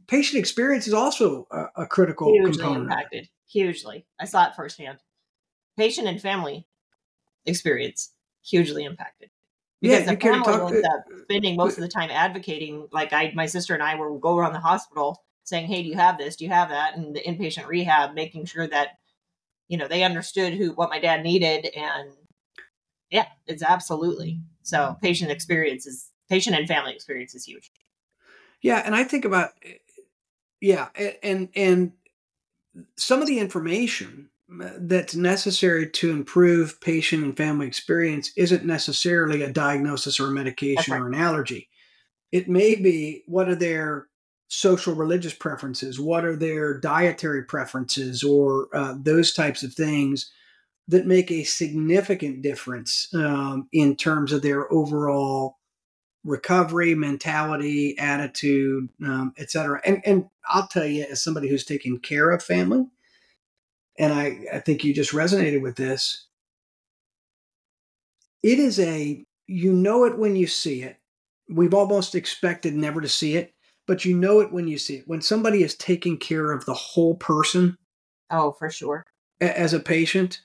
Patient experience is also a, a critical hugely component. impacted. Hugely, I saw it firsthand. Patient and family experience hugely impacted Yeah, because you the family talk- ends up spending most of the time advocating. Like I, my sister and I will go around the hospital saying, "Hey, do you have this? Do you have that?" And the inpatient rehab, making sure that you know they understood who what my dad needed, and yeah, it's absolutely so. Patient experience is patient and family experience is huge. Yeah, and I think about yeah, and and some of the information that's necessary to improve patient and family experience isn't necessarily a diagnosis or a medication right. or an allergy. It may be what are their social religious preferences, what are their dietary preferences, or uh, those types of things that make a significant difference um, in terms of their overall recovery, mentality, attitude, um, et cetera. And and I'll tell you, as somebody who's taken care of family, and I, I think you just resonated with this. It is a you know it when you see it. We've almost expected never to see it, but you know it when you see it. When somebody is taking care of the whole person Oh, for sure. a- as a patient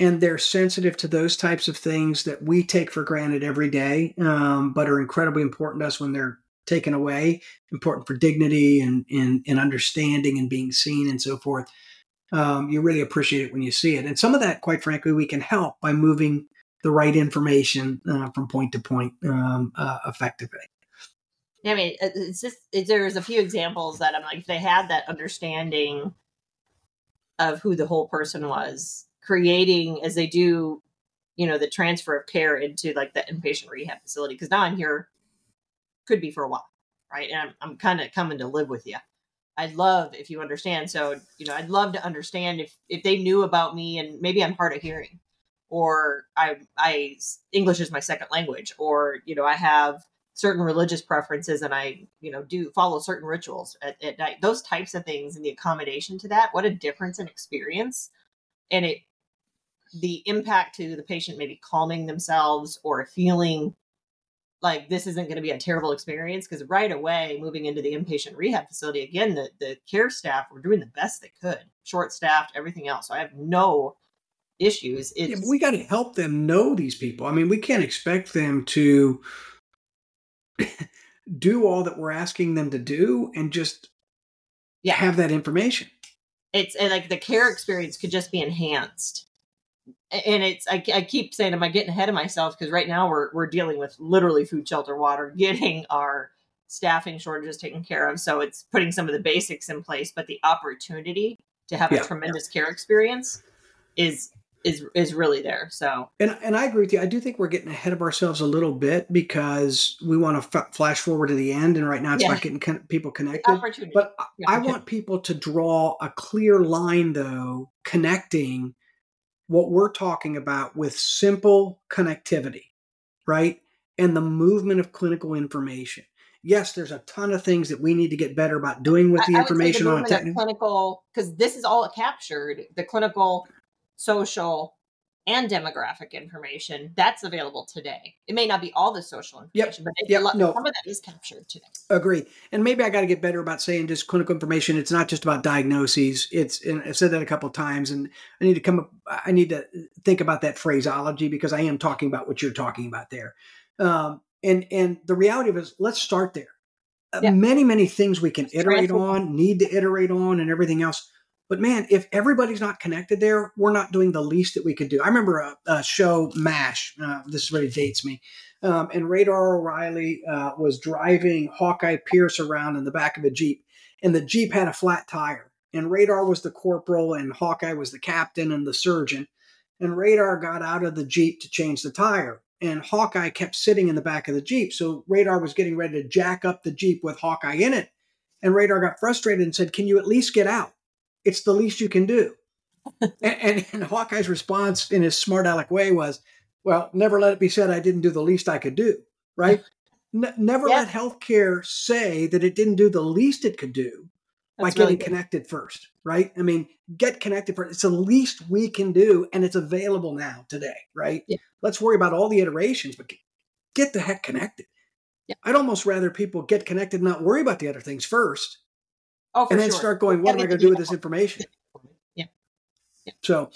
and they're sensitive to those types of things that we take for granted every day um, but are incredibly important to us when they're taken away important for dignity and, and, and understanding and being seen and so forth um, you really appreciate it when you see it and some of that quite frankly we can help by moving the right information uh, from point to point um, uh, effectively I mean, it's just it, there's a few examples that I'm like, if they had that understanding of who the whole person was, creating as they do, you know, the transfer of care into like the inpatient rehab facility. Because now I'm here, could be for a while, right? And I'm I'm kind of coming to live with you. I'd love if you understand. So, you know, I'd love to understand if if they knew about me and maybe I'm hard of hearing, or I I English is my second language, or you know, I have certain religious preferences and I, you know, do follow certain rituals at, at night. Those types of things and the accommodation to that, what a difference in experience. And it the impact to the patient maybe calming themselves or feeling like this isn't going to be a terrible experience because right away moving into the inpatient rehab facility again the, the care staff were doing the best they could short staffed everything else so i have no issues yeah, we got to help them know these people i mean we can't expect them to do all that we're asking them to do and just yeah. have that information. It's like the care experience could just be enhanced. And it's I, I keep saying, am I getting ahead of myself? Because right now we're we're dealing with literally food, shelter, water, getting our staffing shortages taken care of. So it's putting some of the basics in place, but the opportunity to have yeah. a tremendous care experience is is is really there. So and and I agree with you. I do think we're getting ahead of ourselves a little bit because we want to f- flash forward to the end, and right now it's yeah. not getting con- people connected. But yeah. I want people to draw a clear line, though, connecting what we're talking about with simple connectivity, right, and the movement of clinical information. Yes, there's a ton of things that we need to get better about doing with the I, information the on a technical because this is all captured. The clinical social, and demographic information that's available today. It may not be all the social information, yep. but yep. No. some of that is captured today. Agree. And maybe I got to get better about saying just clinical information. It's not just about diagnoses. It's and I've said that a couple times, and I need to come up. I need to think about that phraseology because I am talking about what you're talking about there. Um, and and the reality of it is, let's start there. Uh, yeah. many many things we can iterate on, need to iterate on, and everything else but man, if everybody's not connected there, we're not doing the least that we could do. I remember a, a show, MASH. Uh, this really dates me. Um, and Radar O'Reilly uh, was driving Hawkeye Pierce around in the back of a Jeep, and the Jeep had a flat tire. And Radar was the corporal, and Hawkeye was the captain and the surgeon. And Radar got out of the Jeep to change the tire. And Hawkeye kept sitting in the back of the Jeep. So Radar was getting ready to jack up the Jeep with Hawkeye in it. And Radar got frustrated and said, Can you at least get out? It's the least you can do. and, and, and, Hawkeye's response in his smart aleck way was, well, never let it be said I didn't do the least I could do, right? N- never yeah. let healthcare say that it didn't do the least it could do That's by getting connected first, right? I mean, get connected first. It's the least we can do, and it's available now today, right? Yeah. Let's worry about all the iterations, but get, get the heck connected. Yeah. I'd almost rather people get connected, and not worry about the other things first, Oh, and then sure. start going, what am I going to do with this information? Yeah. yeah. So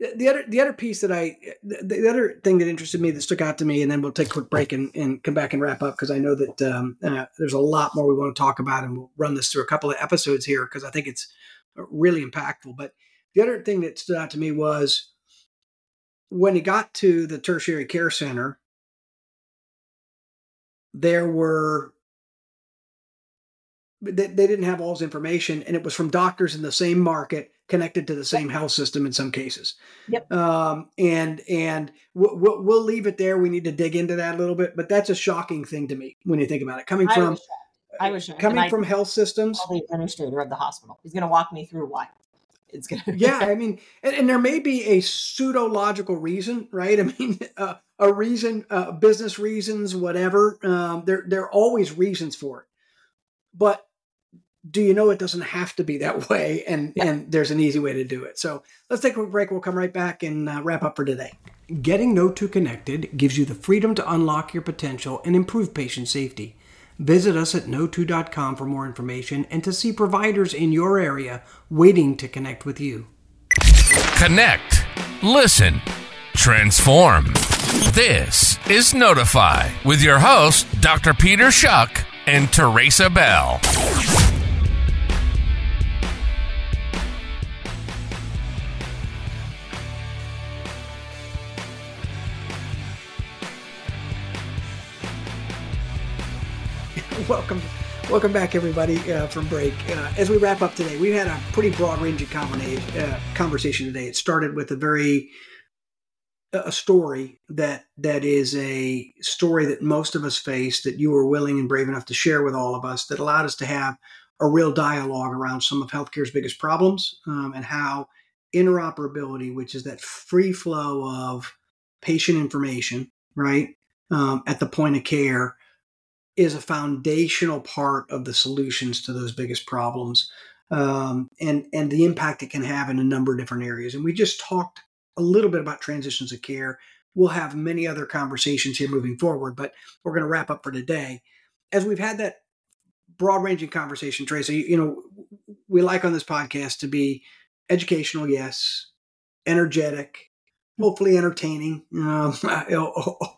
the other the other piece that I the, the, other thing that interested me that stuck out to me, and then we'll take a quick break and, and come back and wrap up because I know that um, uh, there's a lot more we want to talk about, and we'll run this through a couple of episodes here because I think it's really impactful. But the other thing that stood out to me was when he got to the tertiary care center, there were they, they didn't have all his information, and it was from doctors in the same market connected to the same health system in some cases. Yep. Um, and and we'll, we'll leave it there. We need to dig into that a little bit, but that's a shocking thing to me when you think about it. Coming from, I was, coming from health systems. The administrator of the hospital. He's going to walk me through why. It's gonna. yeah, I mean, and, and, there may be a pseudo logical reason, right? I mean, uh, a reason, uh, business reasons, whatever. Um, there there are always reasons for it, but do you know it doesn't have to be that way? And yeah. and there's an easy way to do it. So let's take a quick break. We'll come right back and uh, wrap up for today. Getting Kno2 connected gives you the freedom to unlock your potential and improve patient safety. Visit us at kno2.com for more information and to see providers in your area waiting to connect with you. Connect listen transform. This is Kno2tify with your host dr peter Schoch and Therasa bell welcome, welcome back, everybody, uh, from break. Uh, as we wrap up today, we've had a pretty broad-ranging uh, conversation today. It started with a very a story that that is a story that most of us face that you were willing and brave enough to share with all of us that allowed us to have a real dialogue around some of healthcare's biggest problems um, and how interoperability, which is that free flow of patient information, right, um, at the point of care, is a foundational part of the solutions to those biggest problems, um, and and the impact it can have in a number of different areas. And we just talked a little bit about transitions of care. We'll have many other conversations here moving forward, but we're going to wrap up for today. As we've had that broad ranging conversation, Tracy, you, you know, we like on this podcast to be educational, yes, energetic, hopefully entertaining. Um,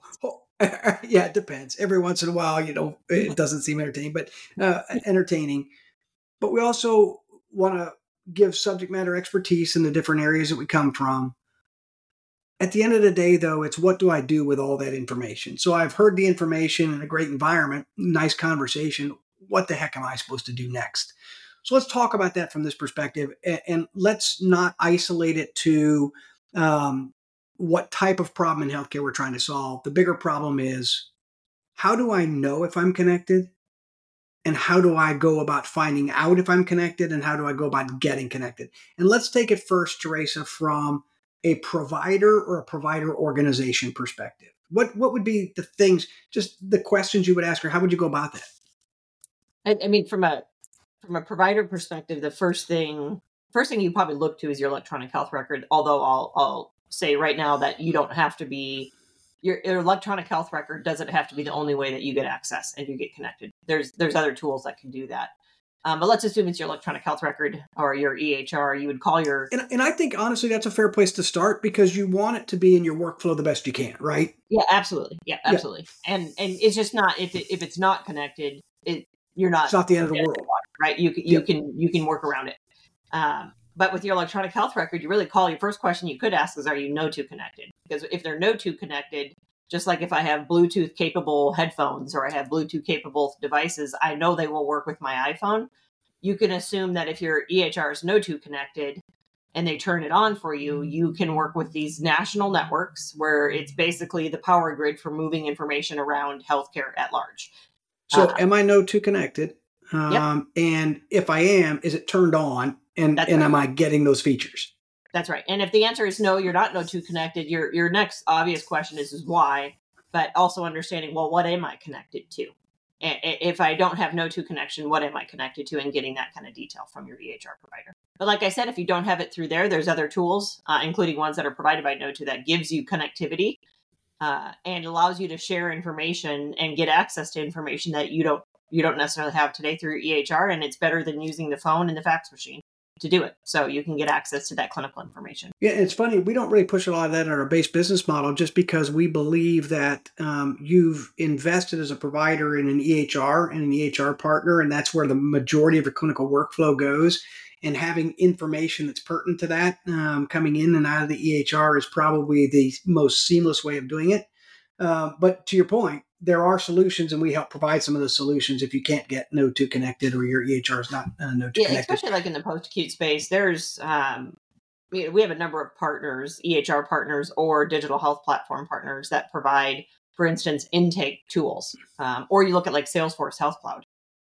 yeah, it depends. Every once in a while, you know, it doesn't seem entertaining, but uh, entertaining. But we also want to give subject matter expertise in the different areas that we come from. At the end of the day, though, it's what do I do with all that information? So I've heard the information in a great environment, nice conversation. What the heck am I supposed to do next? So let's talk about that from this perspective, and, and let's not isolate it to um, what type of problem in healthcare we're trying to solve. The bigger problem is how do I know if I'm connected? And how do I go about finding out if I'm connected? And how do I go about getting connected? And let's take it first, Therasa, from a provider or a provider organization perspective. What what would be the things, just the questions you would ask her? How would you go about that? I, I mean, from a from a provider perspective, the first thing first thing you probably look to is your electronic health record. Although I'll I'll say right now that you don't have to be your, your, electronic health record doesn't have to be the only way that you get access and you get connected. There's there's other tools that can do that. Um, but let's assume it's your electronic health record or your EHR. You would call your and, and I think honestly that's a fair place to start because you want it to be in your workflow the best you can, right? Yeah, absolutely. Yeah, absolutely. Yeah. And and it's just not if it, if it's not connected, it you're not. It's not the end of the world, right? You can you yep. can you can work around it. Um, but with your electronic health record, you really call your first question you could ask is, are you Kno2 connected? Because if they're Kno2 connected, just like if I have Bluetooth capable headphones or I have Bluetooth capable devices, I know they will work with my iPhone. You can assume that if your EHR is Kno2 connected and they turn it on for you, you can work with these national networks where it's basically the power grid for moving information around healthcare at large. So, uh, am I Kno2 connected? Um, yep. And if I am, is it turned on? And That's and right. am I getting those features? That's right. And if the answer is no, you're not Kno2 connected. Your your next obvious question is is why, but also understanding well, what am I connected to? If I don't have Kno2 connection, what am I connected to? And getting that kind of detail from your EHR provider. But like I said, if you don't have it through there, there's other tools, uh, including ones that are provided by Kno2 that gives you connectivity uh, and allows you to share information and get access to information that you don't you don't necessarily have today through EHR, and it's better than using the phone and the fax machine to do it. So you can get access to that clinical information. Yeah, it's funny. We don't really push a lot of that in our base business model just because we believe that um, you've invested as a provider in an EHR and an EHR partner, and that's where the majority of your clinical workflow goes. And having information that's pertinent to that um, coming in and out of the EHR is probably the most seamless way of doing it. Uh, but to your point, there are solutions, and we help provide some of those solutions if you can't get Kno2 connected or your EHR is not uh, Kno2 yeah, connected. Especially like in the post acute space, there's um, we, have a number of partners, EHR partners or digital health platform partners that provide, for instance, intake tools. Um, or you look at like Salesforce Health Cloud.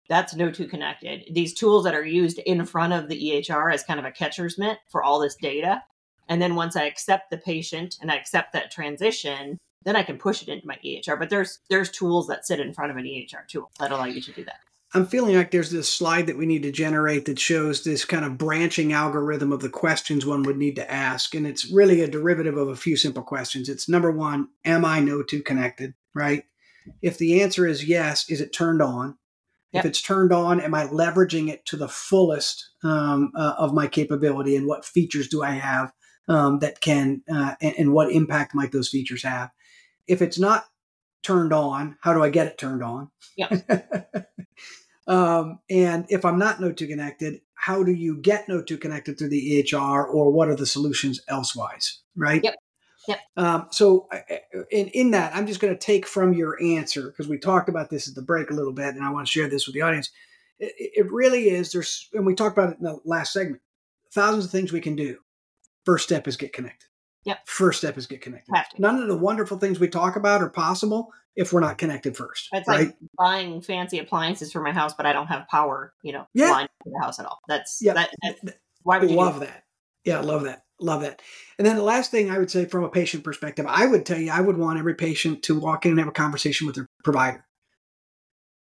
That's Kno2 connected. These tools that are used in front of the EHR as kind of a catcher's mitt for all this data. And then once I accept the patient and I accept that transition, then I can push it into my EHR. But there's there's tools that sit in front of an EHR tool that allow you to do that. I'm feeling like there's this slide that we need to generate that shows this kind of branching algorithm of the questions one would need to ask. And it's really a derivative of a few simple questions. It's number one, am I Kno2 connected? Right? If the answer is yes, is it turned on? Yep. If it's turned on, am I leveraging it to the fullest um, uh, of my capability? And what features do I have um, that can, uh, and, and what impact might those features have? If it's not turned on, how do I get it turned on? Yeah. um, and if I'm not Kno2 connected, how do you get Kno2 connected through the EHR or what are the solutions elsewise? Right. Yep. Yep. Um, so in in that, I'm just going to take from your answer because we talked about this at the break a little bit, and I want to share this with the audience. It, it really is. There's, and we talked about it in the last segment. Thousands of things we can do. First step is get connected. Yep. First step is get connected. None of the wonderful things we talk about are possible if we're not connected first. It's right? like buying fancy appliances for my house, but I don't have power, you know, Yeah. line to the house at all. That's Yeah. that, that why would you love do that. Yeah, love that. Love that. And then the last thing I would say from a patient perspective, I would tell you, I would want every patient to walk in and have a conversation with their provider.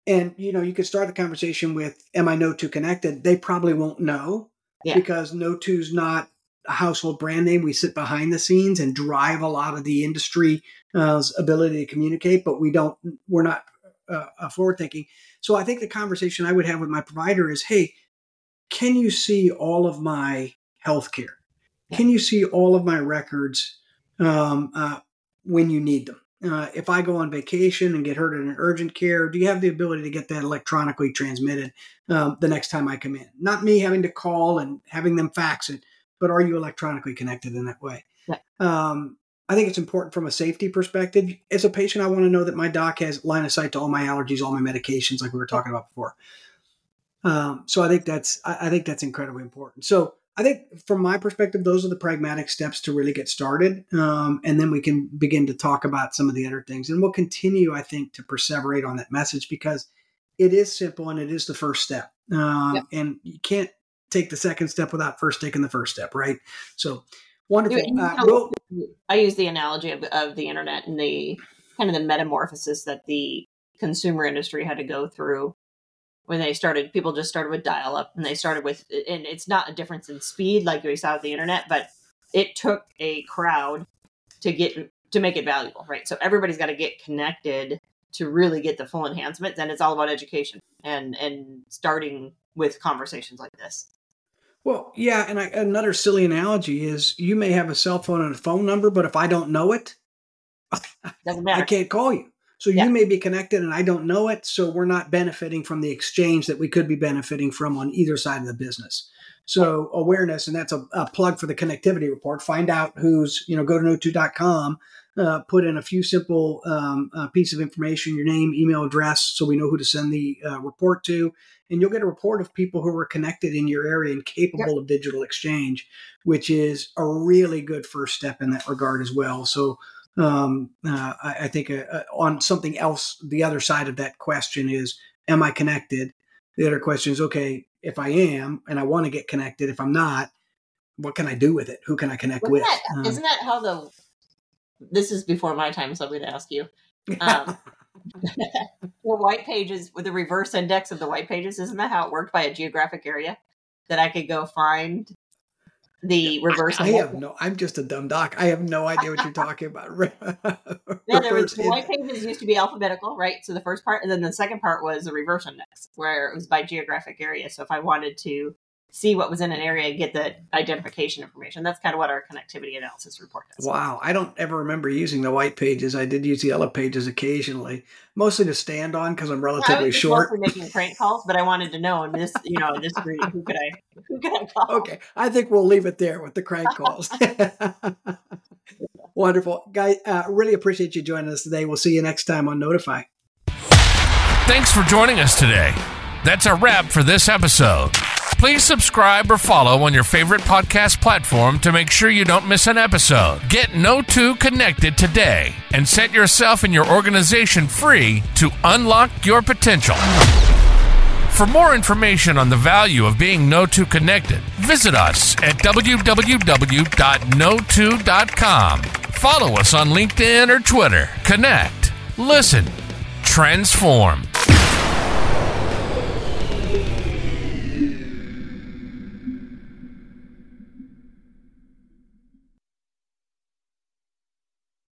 And you know, you could start the conversation with, "Am I Kno2 connected?" They probably won't know Yeah. because Kno2's not household brand name. We sit behind the scenes and drive a lot of the industry's ability to communicate, but we don't. We're not uh, forward thinking. So I think the conversation I would have with my provider is, "Hey, can you see all of my health care? Can you see all of my records um, uh, when you need them? Uh, if I go on vacation and get hurt in an urgent care, do you have the ability to get that electronically transmitted um, the next time I come in? Not me having to call and having them fax it, but are you electronically connected in that way? Yeah. Um, I think it's important from a safety perspective. As a patient, I want to know that my doc has line of sight to all my allergies, all my medications, like we were talking about before. Um, so I think that's I, I think that's incredibly important. So I think from my perspective, those are the pragmatic steps to really get started, um, and then we can begin to talk about some of the other things. And we'll continue, I think, to perseverate on that message because it is simple and it is the first step. Um. And you can't take the second step without first taking the first step, right? So wonderful. You- Uh, know, we'll- I use the analogy of, of the internet and the kind of the metamorphosis that the consumer industry had to go through when they started. People just started with dial up and they started with, and it's not a difference in speed like we saw with the internet, but it took a crowd to get to make it valuable, right? So everybody's got to get connected to really get the full enhancement and it's all about education and and starting with conversations like this. Well, yeah, and I, another silly analogy is you may have a cell phone and a phone number, but if I don't know it, Doesn't matter. I can't call you. So Yeah. you may be connected and I don't know it. So we're not benefiting from the exchange that we could be benefiting from on either side of the business. So awareness, and that's a, a plug for the connectivity report. Find out who's, you know, go to kno2.com, uh, put in a few simple um, uh, piece of information, your name, email address, so we know who to send the uh, report to. And you'll get a report of people who are connected in your area and capable of digital exchange, which is a really good first step in that regard as well. So um, uh, I, I think uh, on something else, the other side of that question is, am I connected? The other question is, okay, if I am and I want to get connected, if I'm not, what can I do with it? Who can I connect Wasn't with? that, Um, isn't that how the this is before my time so i'm going to ask you um, the white pages with the reverse index of the white pages isn't that how it worked by a geographic area that i could go find the reverse I index have no. I'm just a dumb doc. I have no idea what you're talking about. yeah, there was, the white pages used to be alphabetical, right? So the first part, and then the second part was the reverse index, where it was by geographic area. So if I wanted to see what was in an area and get the identification information, that's kind of what our connectivity analysis report does. Wow, I don't ever remember using the white pages. I did use the yellow pages occasionally, mostly to stand on because I'm I relatively was short. mostly making prank calls, but I wanted to know in this, you know, in this group, who could I, who could I call? Okay, I think we'll leave it there with the crank calls. Wonderful, guy. Uh, really appreciate you joining us today. We'll see you next time on Kno2tify. Thanks for joining us today. That's a wrap for this episode. Please subscribe or follow on your favorite podcast platform to make sure you don't miss an episode. Get Kno2 connected today and set yourself and your organization free to unlock your potential. For more information on the value of being Kno2 connected, visit us at www.kno2.com. Follow us on LinkedIn or Twitter. Connect, listen, transform.